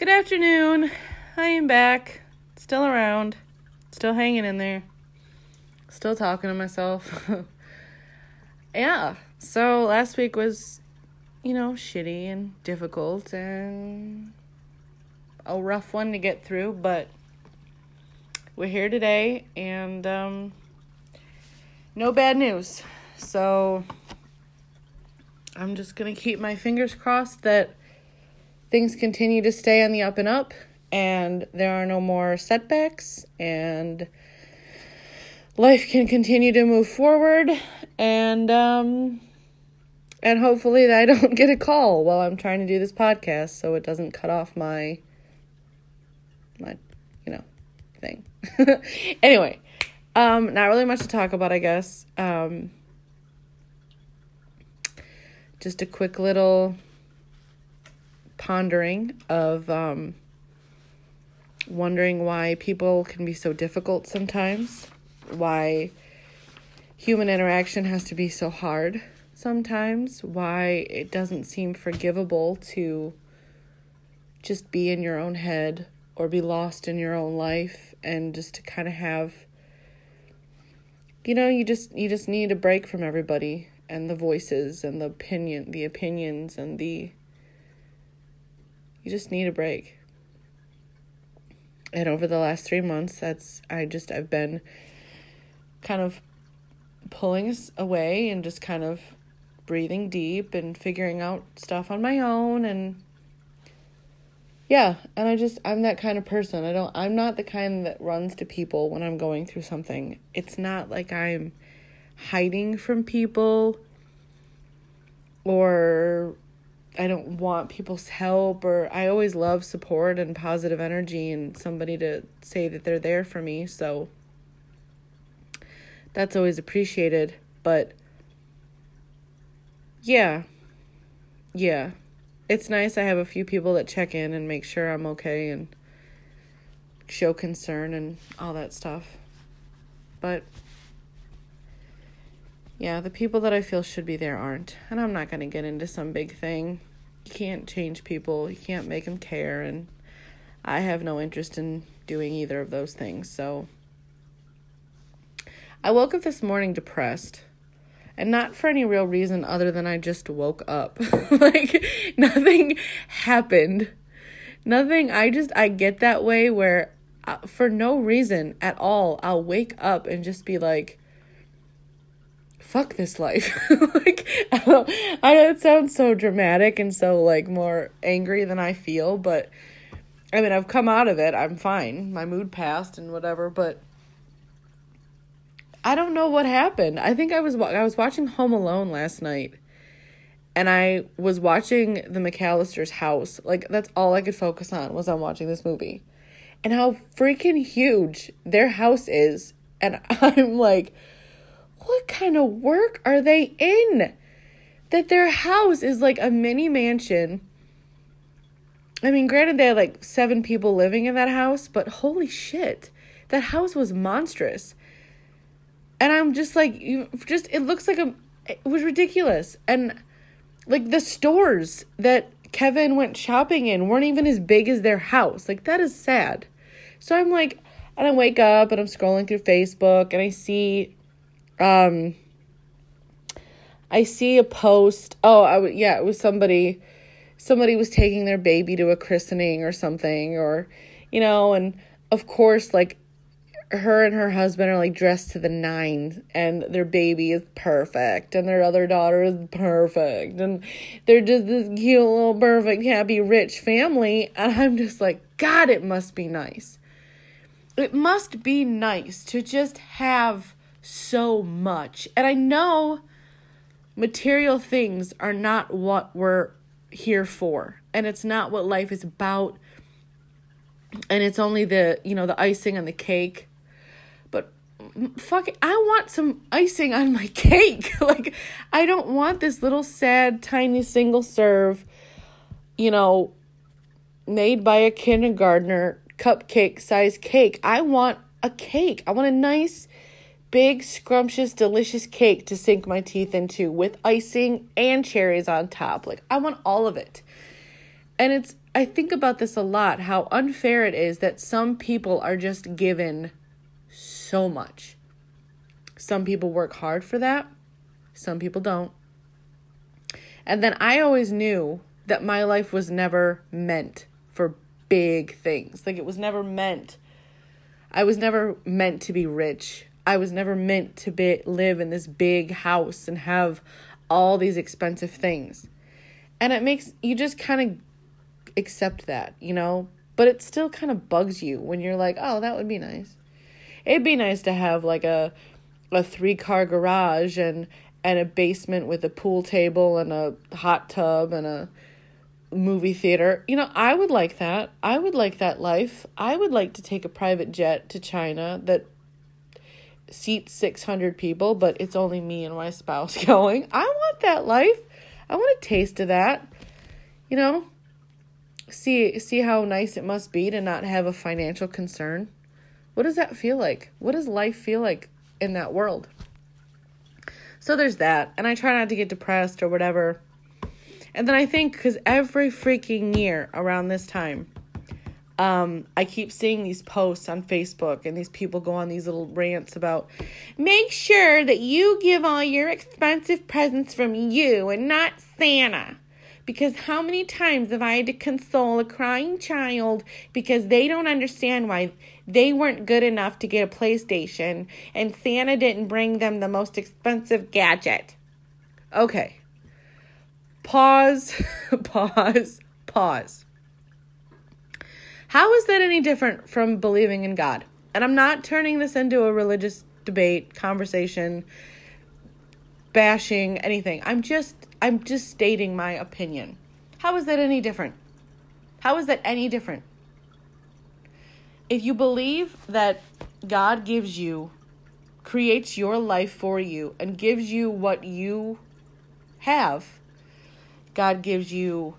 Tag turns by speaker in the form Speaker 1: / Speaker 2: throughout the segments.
Speaker 1: Good afternoon. I am back. Still around. Still hanging in there. Still talking to myself. yeah. So last week was, you know, shitty and difficult and a rough one to get through, but we're here today and um no bad news. So I'm just going to keep my fingers crossed that things continue to stay on the up and up and there are no more setbacks and life can continue to move forward and um and hopefully I don't get a call while I'm trying to do this podcast so it doesn't cut off my my you know thing. anyway, um not really much to talk about I guess. Um just a quick little pondering of um, wondering why people can be so difficult sometimes, why human interaction has to be so hard sometimes, why it doesn't seem forgivable to just be in your own head or be lost in your own life and just to kind of have you know you just you just need a break from everybody and the voices and the opinion the opinions and the you just need a break. And over the last three months that's i just i've been kind of pulling away and just kind of breathing deep and figuring out stuff on my own and yeah. And i just i'm that kind of person. I don't i'm not the kind that runs to people when i'm going through something. It's not like i'm hiding from people or I don't want people's help or I always love support and positive energy and somebody to say that they're there for me. So that's always appreciated, but yeah. Yeah. It's nice I have a few people that check in and make sure I'm okay and show concern and all that stuff. But yeah, the people that I feel should be there aren't. And I'm not going to get into some big thing. You can't change people, you can't make them care. And I have no interest in doing either of those things. So I woke up this morning depressed. And not for any real reason other than I just woke up. like, nothing happened. Nothing. I just, I get that way where uh, for no reason at all, I'll wake up and just be like, fuck this life. like I I know it sounds so dramatic and so like more angry than I feel, but I mean I've come out of it. I'm fine. My mood passed and whatever, but I don't know what happened. I think I was I was watching Home Alone last night. And I was watching the McCallister's house. Like that's all I could focus on was on watching this movie. And how freaking huge their house is. And I'm like what kind of work are they in? That their house is like a mini mansion. I mean, granted, they had like seven people living in that house, but holy shit, that house was monstrous. And I'm just like, you just, it looks like a, it was ridiculous. And like the stores that Kevin went shopping in weren't even as big as their house. Like, that is sad. So I'm like, and I wake up and I'm scrolling through Facebook and I see um I see a post. Oh, I would yeah, it was somebody somebody was taking their baby to a christening or something or you know, and of course like her and her husband are like dressed to the nines and their baby is perfect and their other daughter is perfect and they're just this cute little perfect happy rich family and I'm just like god it must be nice. It must be nice to just have so much. And I know material things are not what we're here for. And it's not what life is about. And it's only the, you know, the icing on the cake. But fuck it, I want some icing on my cake. like I don't want this little sad tiny single serve, you know, made by a kindergartner cupcake size cake. I want a cake. I want a nice big, scrumptious, delicious cake to sink my teeth into with icing and cherries on top. Like, I want all of it. And it's I think about this a lot how unfair it is that some people are just given so much. Some people work hard for that, some people don't. And then I always knew that my life was never meant for big things. Like it was never meant I was never meant to be rich. I was never meant to be live in this big house and have all these expensive things. And it makes you just kind of accept that, you know? But it still kind of bugs you when you're like, "Oh, that would be nice." It'd be nice to have like a a three-car garage and and a basement with a pool table and a hot tub and a movie theater. You know, I would like that. I would like that life. I would like to take a private jet to China that seats 600 people, but it's only me and my spouse going. I want that life. I want a taste of that. You know, see see how nice it must be to not have a financial concern. What does that feel like? What does life feel like in that world? So there's that. And I try not to get depressed or whatever. And then I think because every freaking year around this time, um, I keep seeing these posts on Facebook and these people go on these little rants about make sure that you give all your expensive presents from you and not Santa. Because how many times have I had to console a crying child because they don't understand why they weren't good enough to get a PlayStation and Santa didn't bring them the most expensive gadget? Okay. Pause, pause, pause. How is that any different from believing in God? And I'm not turning this into a religious debate, conversation, bashing, anything. I'm just I'm just stating my opinion. How is that any different? How is that any different? If you believe that God gives you creates your life for you and gives you what you have, God gives you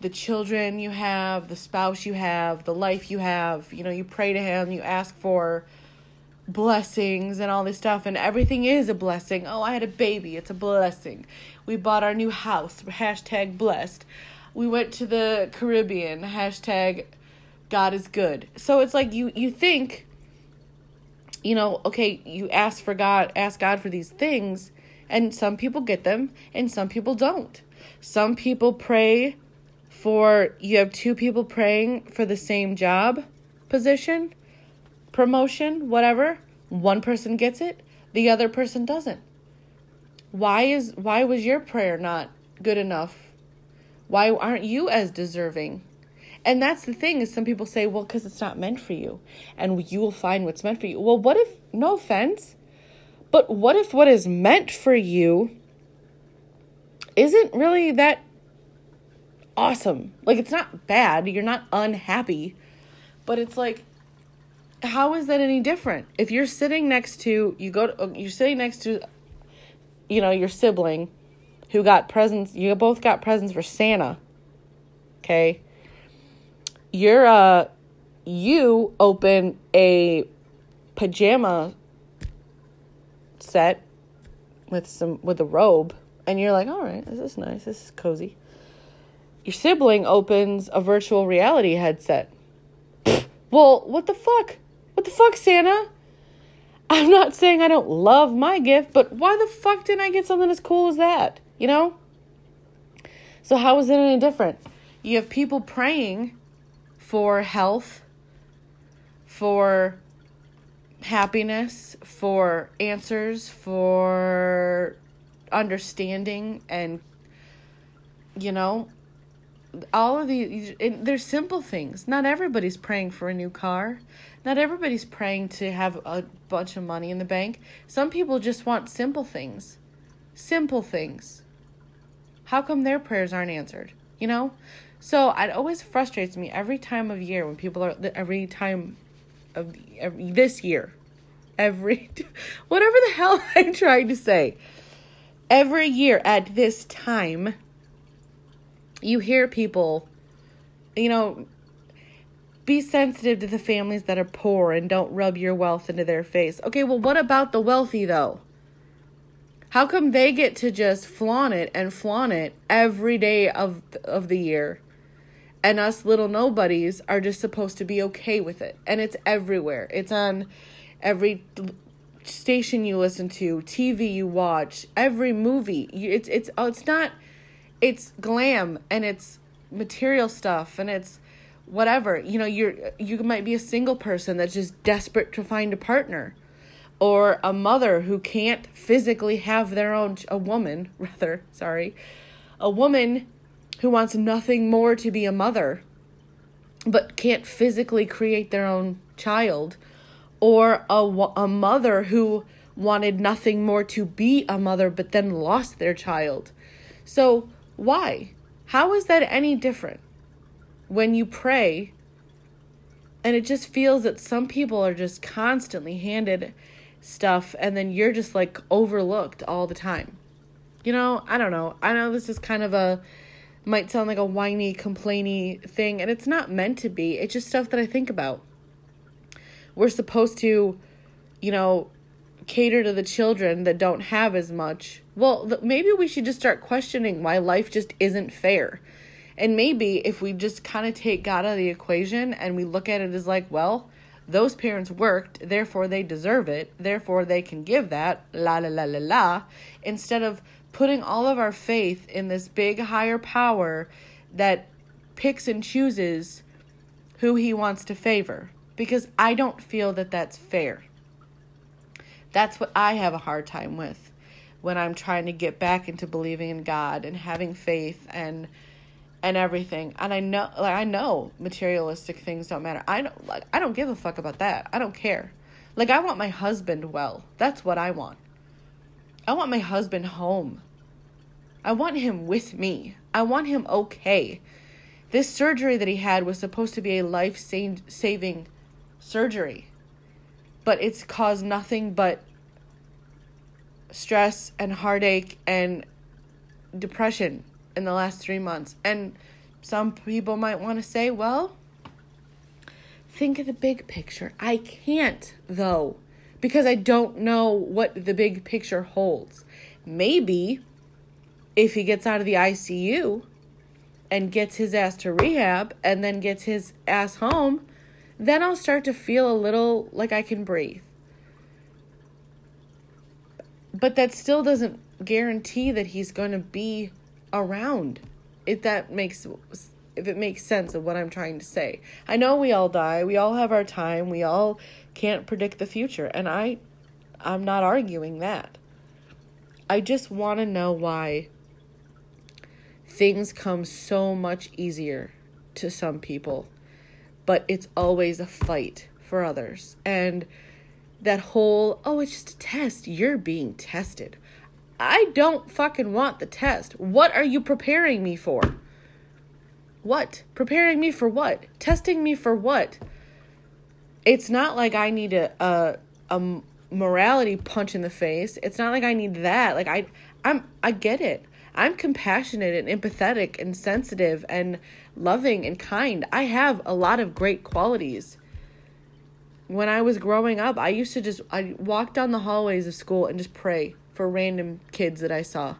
Speaker 1: the children you have, the spouse you have, the life you have. You know, you pray to Him, you ask for blessings and all this stuff, and everything is a blessing. Oh, I had a baby, it's a blessing. We bought our new house, hashtag blessed. We went to the Caribbean, hashtag God is good. So it's like you you think, you know, okay, you ask for God, ask God for these things, and some people get them, and some people don't. Some people pray for you have two people praying for the same job position, promotion, whatever. One person gets it, the other person doesn't. Why is why was your prayer not good enough? Why aren't you as deserving? And that's the thing is some people say, well, because it's not meant for you, and you will find what's meant for you. Well, what if? No offense, but what if what is meant for you isn't really that awesome. Like it's not bad. You're not unhappy. But it's like how is that any different? If you're sitting next to you go to, you're sitting next to you know, your sibling who got presents, you both got presents for Santa. Okay? You're uh you open a pajama set with some with a robe and you're like, all right, this is nice, this is cozy. Your sibling opens a virtual reality headset. well, what the fuck? What the fuck, Santa? I'm not saying I don't love my gift, but why the fuck didn't I get something as cool as that? You know? So, how is it any different? You have people praying for health, for happiness, for answers, for understanding and you know all of these they're simple things. Not everybody's praying for a new car. Not everybody's praying to have a bunch of money in the bank. Some people just want simple things. Simple things. How come their prayers aren't answered? You know? So it always frustrates me every time of year when people are every time of every, this year. Every whatever the hell i'm trying to say. Every year at this time, you hear people, you know, be sensitive to the families that are poor and don't rub your wealth into their face. Okay, well, what about the wealthy though? How come they get to just flaunt it and flaunt it every day of of the year? And us little nobodies are just supposed to be okay with it. And it's everywhere. It's on every station you listen to, TV you watch, every movie. It's it's oh, it's not it's glam and it's material stuff and it's whatever. You know, you're you might be a single person that's just desperate to find a partner or a mother who can't physically have their own a woman, rather, sorry. A woman who wants nothing more to be a mother but can't physically create their own child or a, a mother who wanted nothing more to be a mother but then lost their child. So, why? How is that any different? When you pray, and it just feels that some people are just constantly handed stuff and then you're just like overlooked all the time. You know, I don't know. I know this is kind of a might sound like a whiny, complainy thing, and it's not meant to be. It's just stuff that I think about we're supposed to, you know, cater to the children that don't have as much. Well, maybe we should just start questioning why life just isn't fair. And maybe if we just kind of take God out of the equation and we look at it as like, well, those parents worked, therefore they deserve it, therefore they can give that, la la la la la, instead of putting all of our faith in this big higher power that picks and chooses who he wants to favor because I don't feel that that's fair. That's what I have a hard time with when I'm trying to get back into believing in God and having faith and and everything. And I know like I know materialistic things don't matter. I don't like I don't give a fuck about that. I don't care. Like I want my husband well. That's what I want. I want my husband home. I want him with me. I want him okay. This surgery that he had was supposed to be a life saving surgery. But it's caused nothing but stress and heartache and depression in the last three months. And some people might want to say, well, think of the big picture. I can't, though, because I don't know what the big picture holds. Maybe if he gets out of the ICU and gets his ass to rehab and then gets his ass home, then I'll start to feel a little like I can breathe. But that still doesn't guarantee that he's going to be around. If that makes if it makes sense of what I'm trying to say. I know we all die. We all have our time. We all can't predict the future, and I I'm not arguing that. I just want to know why things come so much easier to some people but it's always a fight for others. And that whole, oh, it's just a test, you're being tested. I don't fucking want the test. What are you preparing me for? What? Preparing me for what? Testing me for what? It's not like I need a, a, a morality punch in the face. It's not like I need that. Like I I'm I get it. I'm compassionate and empathetic and sensitive and loving and kind. I have a lot of great qualities. When I was growing up, I used to just I walk down the hallways of school and just pray for random kids that I saw.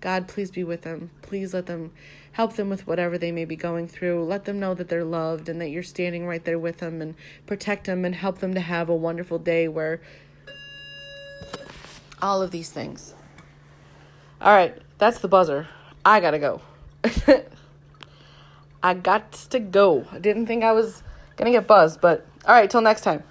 Speaker 1: God, please be with them. Please let them help them with whatever they may be going through. Let them know that they're loved and that you're standing right there with them and protect them and help them to have a wonderful day where all of these things. All right, that's the buzzer. I gotta go. I got to go. I didn't think I was gonna get buzzed, but all right, till next time.